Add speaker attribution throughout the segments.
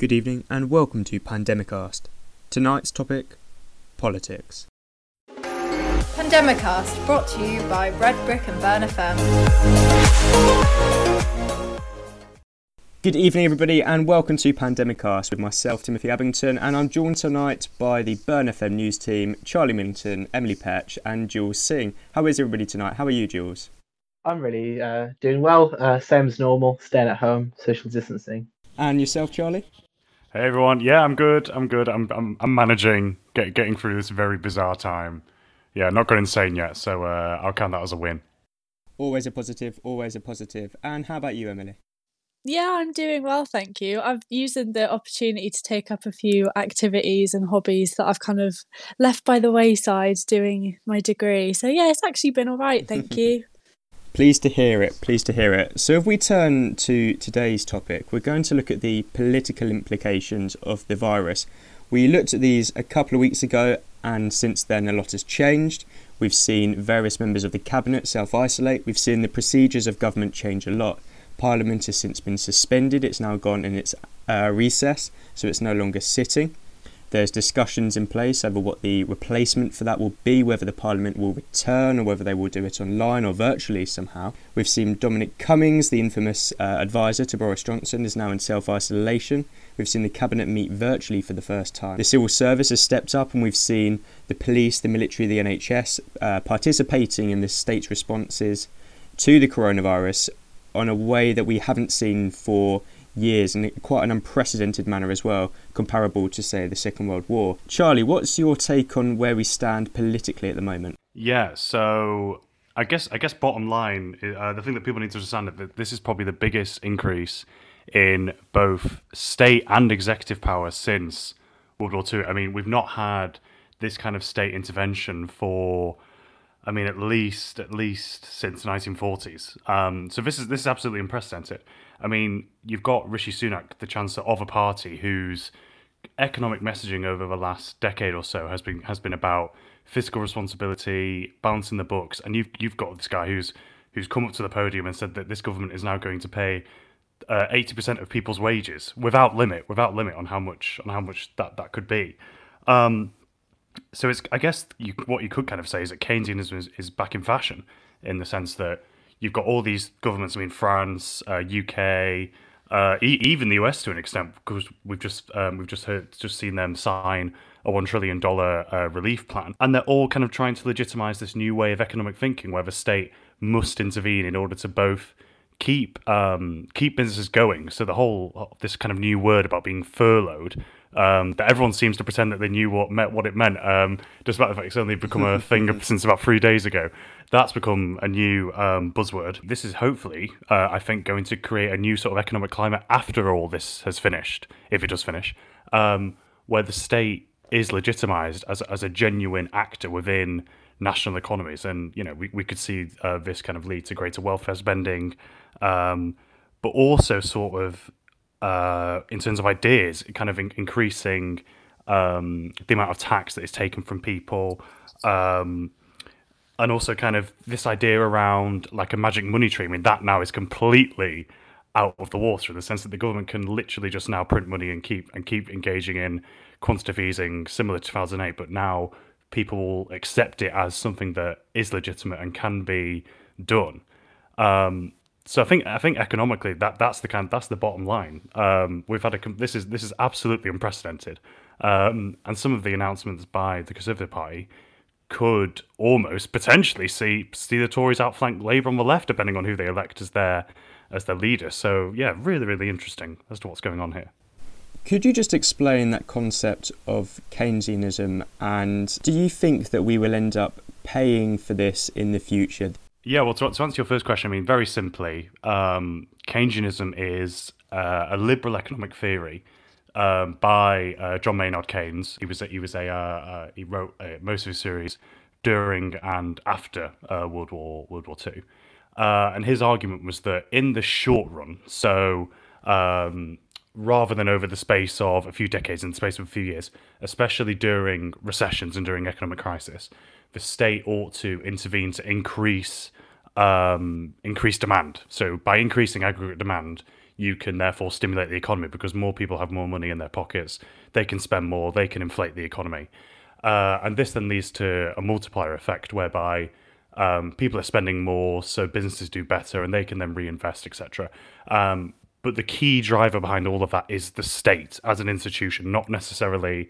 Speaker 1: Good evening and welcome to Pandemicast. Tonight's topic politics.
Speaker 2: Pandemicast brought to you by Red Brick and Burn FM.
Speaker 1: Good evening, everybody, and welcome to Pandemicast with myself, Timothy Abington, and I'm joined tonight by the Burn FM news team, Charlie Millington, Emily Petch, and Jules Singh. How is everybody tonight? How are you, Jules?
Speaker 3: I'm really uh, doing well. Uh, same as normal, staying at home, social distancing.
Speaker 1: And yourself, Charlie?
Speaker 4: Hey everyone, yeah, I'm good. I'm good. I'm I'm, I'm managing, get, getting through this very bizarre time. Yeah, not gone insane yet, so uh, I'll count that as a win.
Speaker 1: Always a positive, always a positive. And how about you, Emily?
Speaker 5: Yeah, I'm doing well, thank you. I've used the opportunity to take up a few activities and hobbies that I've kind of left by the wayside doing my degree. So yeah, it's actually been all right, thank you.
Speaker 1: Pleased to hear it. Pleased to hear it. So, if we turn to today's topic, we're going to look at the political implications of the virus. We looked at these a couple of weeks ago, and since then, a lot has changed. We've seen various members of the cabinet self isolate, we've seen the procedures of government change a lot. Parliament has since been suspended, it's now gone in its uh, recess, so it's no longer sitting. There's discussions in place over what the replacement for that will be, whether the Parliament will return or whether they will do it online or virtually somehow. We've seen Dominic Cummings, the infamous uh, advisor to Boris Johnson, is now in self isolation. We've seen the Cabinet meet virtually for the first time. The civil service has stepped up, and we've seen the police, the military, the NHS uh, participating in the state's responses to the coronavirus on a way that we haven't seen for years in quite an unprecedented manner as well, comparable to, say, the Second World War. Charlie, what's your take on where we stand politically at the moment?
Speaker 4: Yeah, so I guess I guess bottom line, uh, the thing that people need to understand is that this is probably the biggest increase in both state and executive power since World War II. I mean, we've not had this kind of state intervention for I mean, at least at least since the 1940s. Um, so this is this is absolutely unprecedented. I mean, you've got Rishi Sunak, the chancellor of a party whose economic messaging over the last decade or so has been has been about fiscal responsibility, balancing the books, and you've you've got this guy who's who's come up to the podium and said that this government is now going to pay uh, eighty uh, percent of people's wages without limit, without limit on how much on how much that that could be. Um, so it's I guess you, what you could kind of say is that Keynesianism is, is back in fashion in the sense that you've got all these governments. I mean, France, uh, UK, uh, e- even the US to an extent, because we've just um, we've just heard just seen them sign a one trillion dollar uh, relief plan, and they're all kind of trying to legitimize this new way of economic thinking, where the state must intervene in order to both keep um, keep businesses going. So the whole this kind of new word about being furloughed um, that everyone seems to pretend that they knew what meant what it meant, um, despite the fact it's only become a thing since about three days ago. That's become a new um, buzzword. This is hopefully, uh, I think, going to create a new sort of economic climate after all this has finished, if it does finish, um, where the state is legitimized as, as a genuine actor within national economies. And, you know, we, we could see uh, this kind of lead to greater welfare spending, um, but also sort of uh, in terms of ideas, kind of in- increasing um, the amount of tax that is taken from people, um, and also kind of this idea around like a magic money tree. I mean, that now is completely out of the water in the sense that the government can literally just now print money and keep and keep engaging in quantitative easing similar to 2008, but now people will accept it as something that is legitimate and can be done. Um, so I think I think economically that that's the kind that's the bottom line. Um, we've had a this is this is absolutely unprecedented, um, and some of the announcements by the Conservative Party could almost potentially see see the Tories outflank Labour on the left, depending on who they elect as their as their leader. So yeah, really really interesting as to what's going on here.
Speaker 1: Could you just explain that concept of Keynesianism, and do you think that we will end up paying for this in the future?
Speaker 4: Yeah, well, to, to, answer your first question, I mean, very simply, um, Keynesianism is uh, a liberal economic theory um, by uh, John Maynard Keynes. He was he was a uh, uh he wrote uh, most of his series during and after uh, World War World War Two, and his argument was that in the short run, so um, rather than over the space of a few decades, in the space of a few years, especially during recessions and during economic crisis, the state ought to intervene to increase um, increase demand. So by increasing aggregate demand, you can therefore stimulate the economy because more people have more money in their pockets. They can spend more, they can inflate the economy. Uh, and this then leads to a multiplier effect whereby um, people are spending more, so businesses do better and they can then reinvest, etc. Um, but the key driver behind all of that is the state as an institution, not necessarily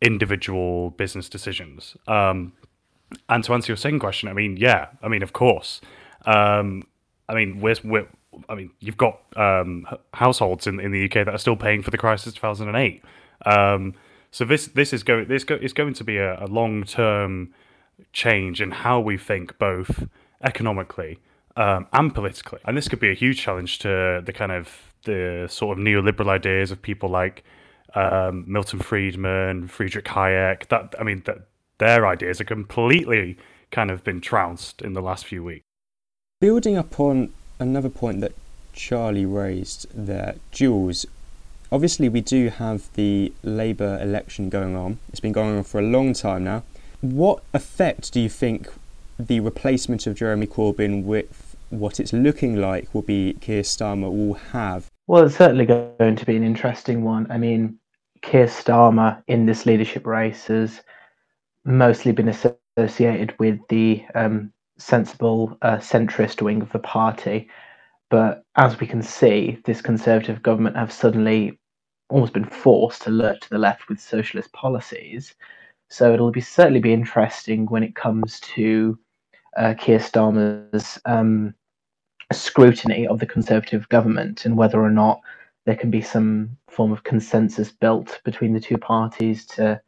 Speaker 4: individual business decisions. Um, and to answer your second question, I mean, yeah, I mean, of course. Um, I mean, we're, we're, I mean, you've got um, households in, in the UK that are still paying for the crisis 2008. Um, so this this is going this go, is going to be a, a long term change in how we think both economically um, and politically, and this could be a huge challenge to the kind of the sort of neoliberal ideas of people like um, Milton Friedman, Friedrich Hayek. That I mean, that their ideas are completely kind of been trounced in the last few weeks.
Speaker 1: Building upon another point that Charlie raised there, Jules, obviously we do have the Labour election going on. It's been going on for a long time now. What effect do you think the replacement of Jeremy Corbyn with what it's looking like will be Keir Starmer will have?
Speaker 3: Well, it's certainly going to be an interesting one. I mean, Keir Starmer in this leadership race has mostly been associated with the um, sensible uh, centrist wing of the party. But as we can see, this Conservative government have suddenly almost been forced to lurch to the left with socialist policies. So it'll be certainly be interesting when it comes to uh, Keir Starmer's um, scrutiny of the Conservative government and whether or not there can be some form of consensus built between the two parties to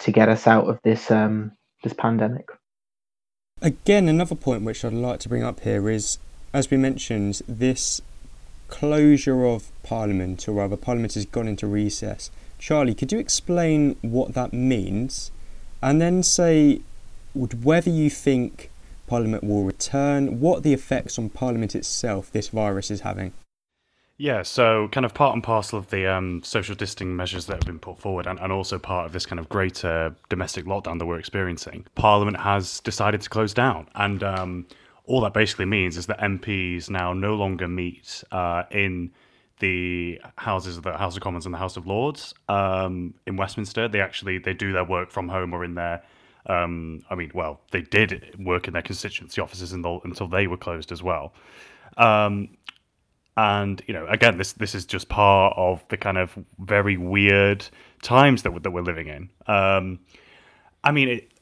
Speaker 3: to get us out of this um, this pandemic.
Speaker 1: Again, another point which I'd like to bring up here is, as we mentioned, this closure of Parliament, or rather, Parliament has gone into recess. Charlie, could you explain what that means, and then say whether you think Parliament will return, what the effects on Parliament itself this virus is having?
Speaker 4: Yeah, so kind of part and parcel of the um, social distancing measures that have been put forward, and, and also part of this kind of greater domestic lockdown that we're experiencing, Parliament has decided to close down. And um, all that basically means is that MPs now no longer meet uh, in the houses of the House of Commons and the House of Lords um, in Westminster. They actually they do their work from home or in their um, I mean, well, they did work in their constituency offices until, until they were closed as well. Um, and you know again this this is just part of the kind of very weird times that, that we're living in. Um, i mean it,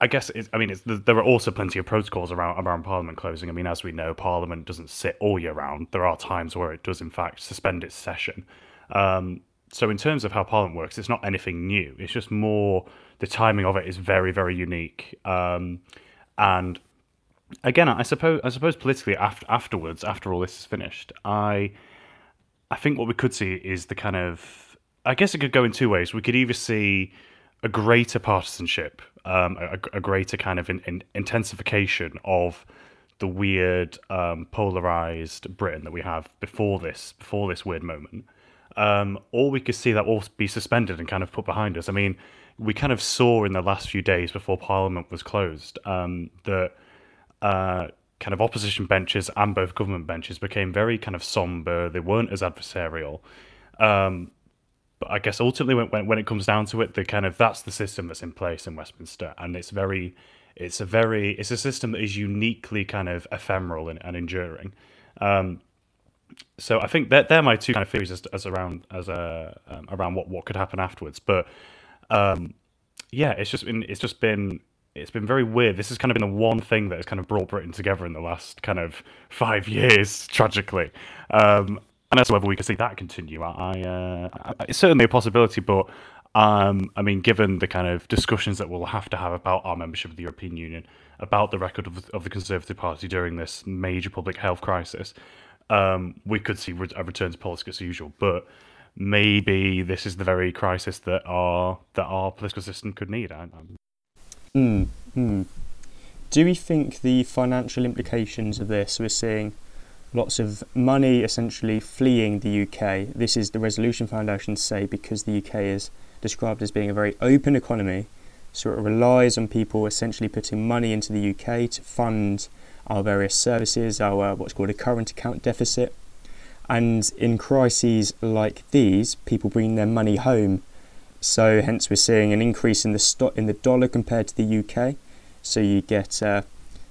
Speaker 4: i guess i mean there are also plenty of protocols around around parliament closing. I mean as we know parliament doesn't sit all year round. There are times where it does in fact suspend its session. Um, so in terms of how parliament works it's not anything new. It's just more the timing of it is very very unique um, and again, I suppose I suppose politically after, afterwards, after all this is finished, I I think what we could see is the kind of I guess it could go in two ways. We could either see a greater partisanship, um, a, a, greater kind of in, in intensification of the weird um, polarized Britain that we have before this before this weird moment, um, or we could see that all be suspended and kind of put behind us. I mean, we kind of saw in the last few days before Parliament was closed um, that uh, kind of opposition benches and both government benches became very kind of somber. They weren't as adversarial. Um, but I guess ultimately, when, when, when it comes down to it, the kind of that's the system that's in place in Westminster, and it's very, it's a very, it's a system that is uniquely kind of ephemeral and, and enduring. Um, so I think that they're my two kind of theories as, as around as a um, around what what could happen afterwards. But um, yeah, it's just been it's just been it's been very weird. This has kind of been the one thing that has kind of brought Britain together in the last kind of five years, tragically. Um, and as to whether we could see that continue, I, uh, it's certainly a possibility. But um, I mean, given the kind of discussions that we'll have to have about our membership of the European Union, about the record of, of the Conservative Party during this major public health crisis, um, we could see a return to politics as usual. But maybe this is the very crisis that our that our political system could need. I,
Speaker 1: Mm, mm. Do we think the financial implications of this, we're seeing lots of money essentially fleeing the UK. This is the Resolution Foundation say because the UK is described as being a very open economy, so it relies on people essentially putting money into the UK to fund our various services, our what's called a current account deficit. And in crises like these, people bring their money home. So hence we're seeing an increase in the stock in the dollar compared to the UK. So you get uh,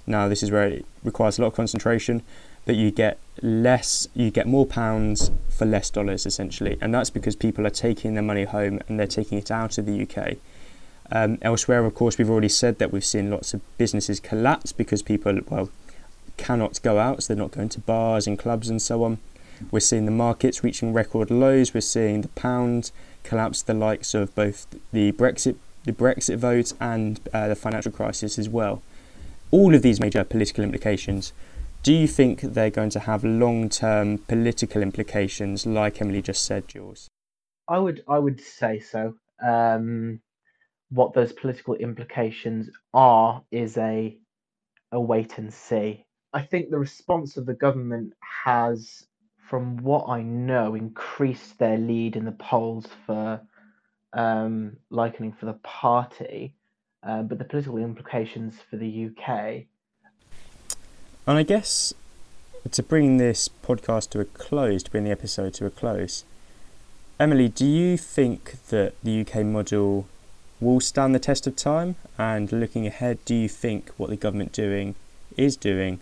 Speaker 1: now this is where it requires a lot of concentration, but you get less, you get more pounds for less dollars essentially, and that's because people are taking their money home and they're taking it out of the UK. Um, elsewhere, of course, we've already said that we've seen lots of businesses collapse because people, well, cannot go out, so they're not going to bars and clubs and so on. We're seeing the markets reaching record lows. We're seeing the pound collapse, the likes of both the Brexit, the Brexit vote, and uh, the financial crisis as well. All of these major political implications. Do you think they're going to have long-term political implications, like Emily just said, Jules?
Speaker 3: I would, I would say so. Um, what those political implications are is a a wait and see. I think the response of the government has, from what I know, increased their lead in the polls for um, likening for the party, uh, but the political implications for the UK.
Speaker 1: And I guess to bring this podcast to a close, to bring the episode to a close, Emily, do you think that the UK model will stand the test of time? And looking ahead, do you think what the government doing is doing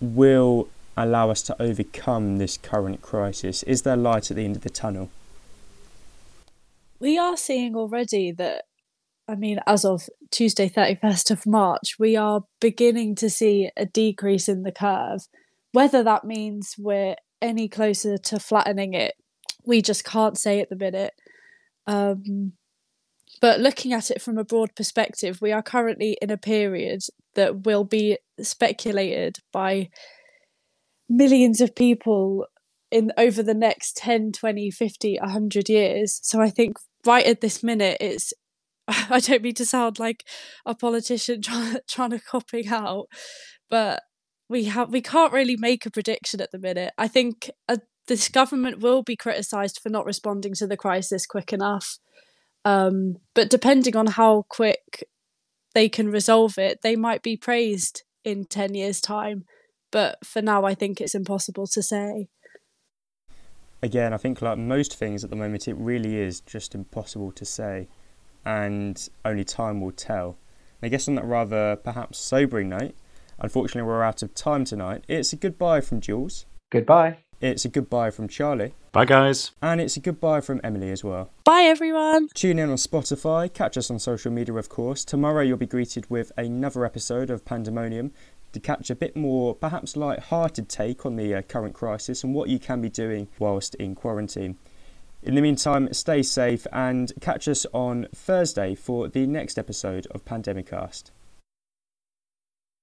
Speaker 1: will allow us to overcome this current crisis? Is there light at the end of the tunnel?
Speaker 5: We are seeing already that, I mean, as of Tuesday, 31st of March, we are beginning to see a decrease in the curve. Whether that means we're any closer to flattening it, we just can't say at the minute. Um, but looking at it from a broad perspective, we are currently in a period that will be speculated by millions of people in over the next 10, 20, 50, 100 years. So I think right at this minute, it's I don't mean to sound like a politician trying trying to copy out, but we have we can't really make a prediction at the minute. I think uh, this government will be criticised for not responding to the crisis quick enough. Um, but depending on how quick they can resolve it, they might be praised in 10 years' time. But for now, I think it's impossible to say.
Speaker 1: Again, I think like most things at the moment, it really is just impossible to say, and only time will tell. And I guess on that rather perhaps sobering note, unfortunately, we're out of time tonight. It's a goodbye from Jules.
Speaker 3: Goodbye.
Speaker 1: It's a goodbye from Charlie.
Speaker 4: Bye, guys.
Speaker 1: And it's a goodbye from Emily as well.
Speaker 5: Bye, everyone.
Speaker 1: Tune in on Spotify, catch us on social media, of course. Tomorrow you'll be greeted with another episode of Pandemonium to catch a bit more, perhaps light-hearted take on the uh, current crisis and what you can be doing whilst in quarantine. In the meantime, stay safe and catch us on Thursday for the next episode of Pandemicast.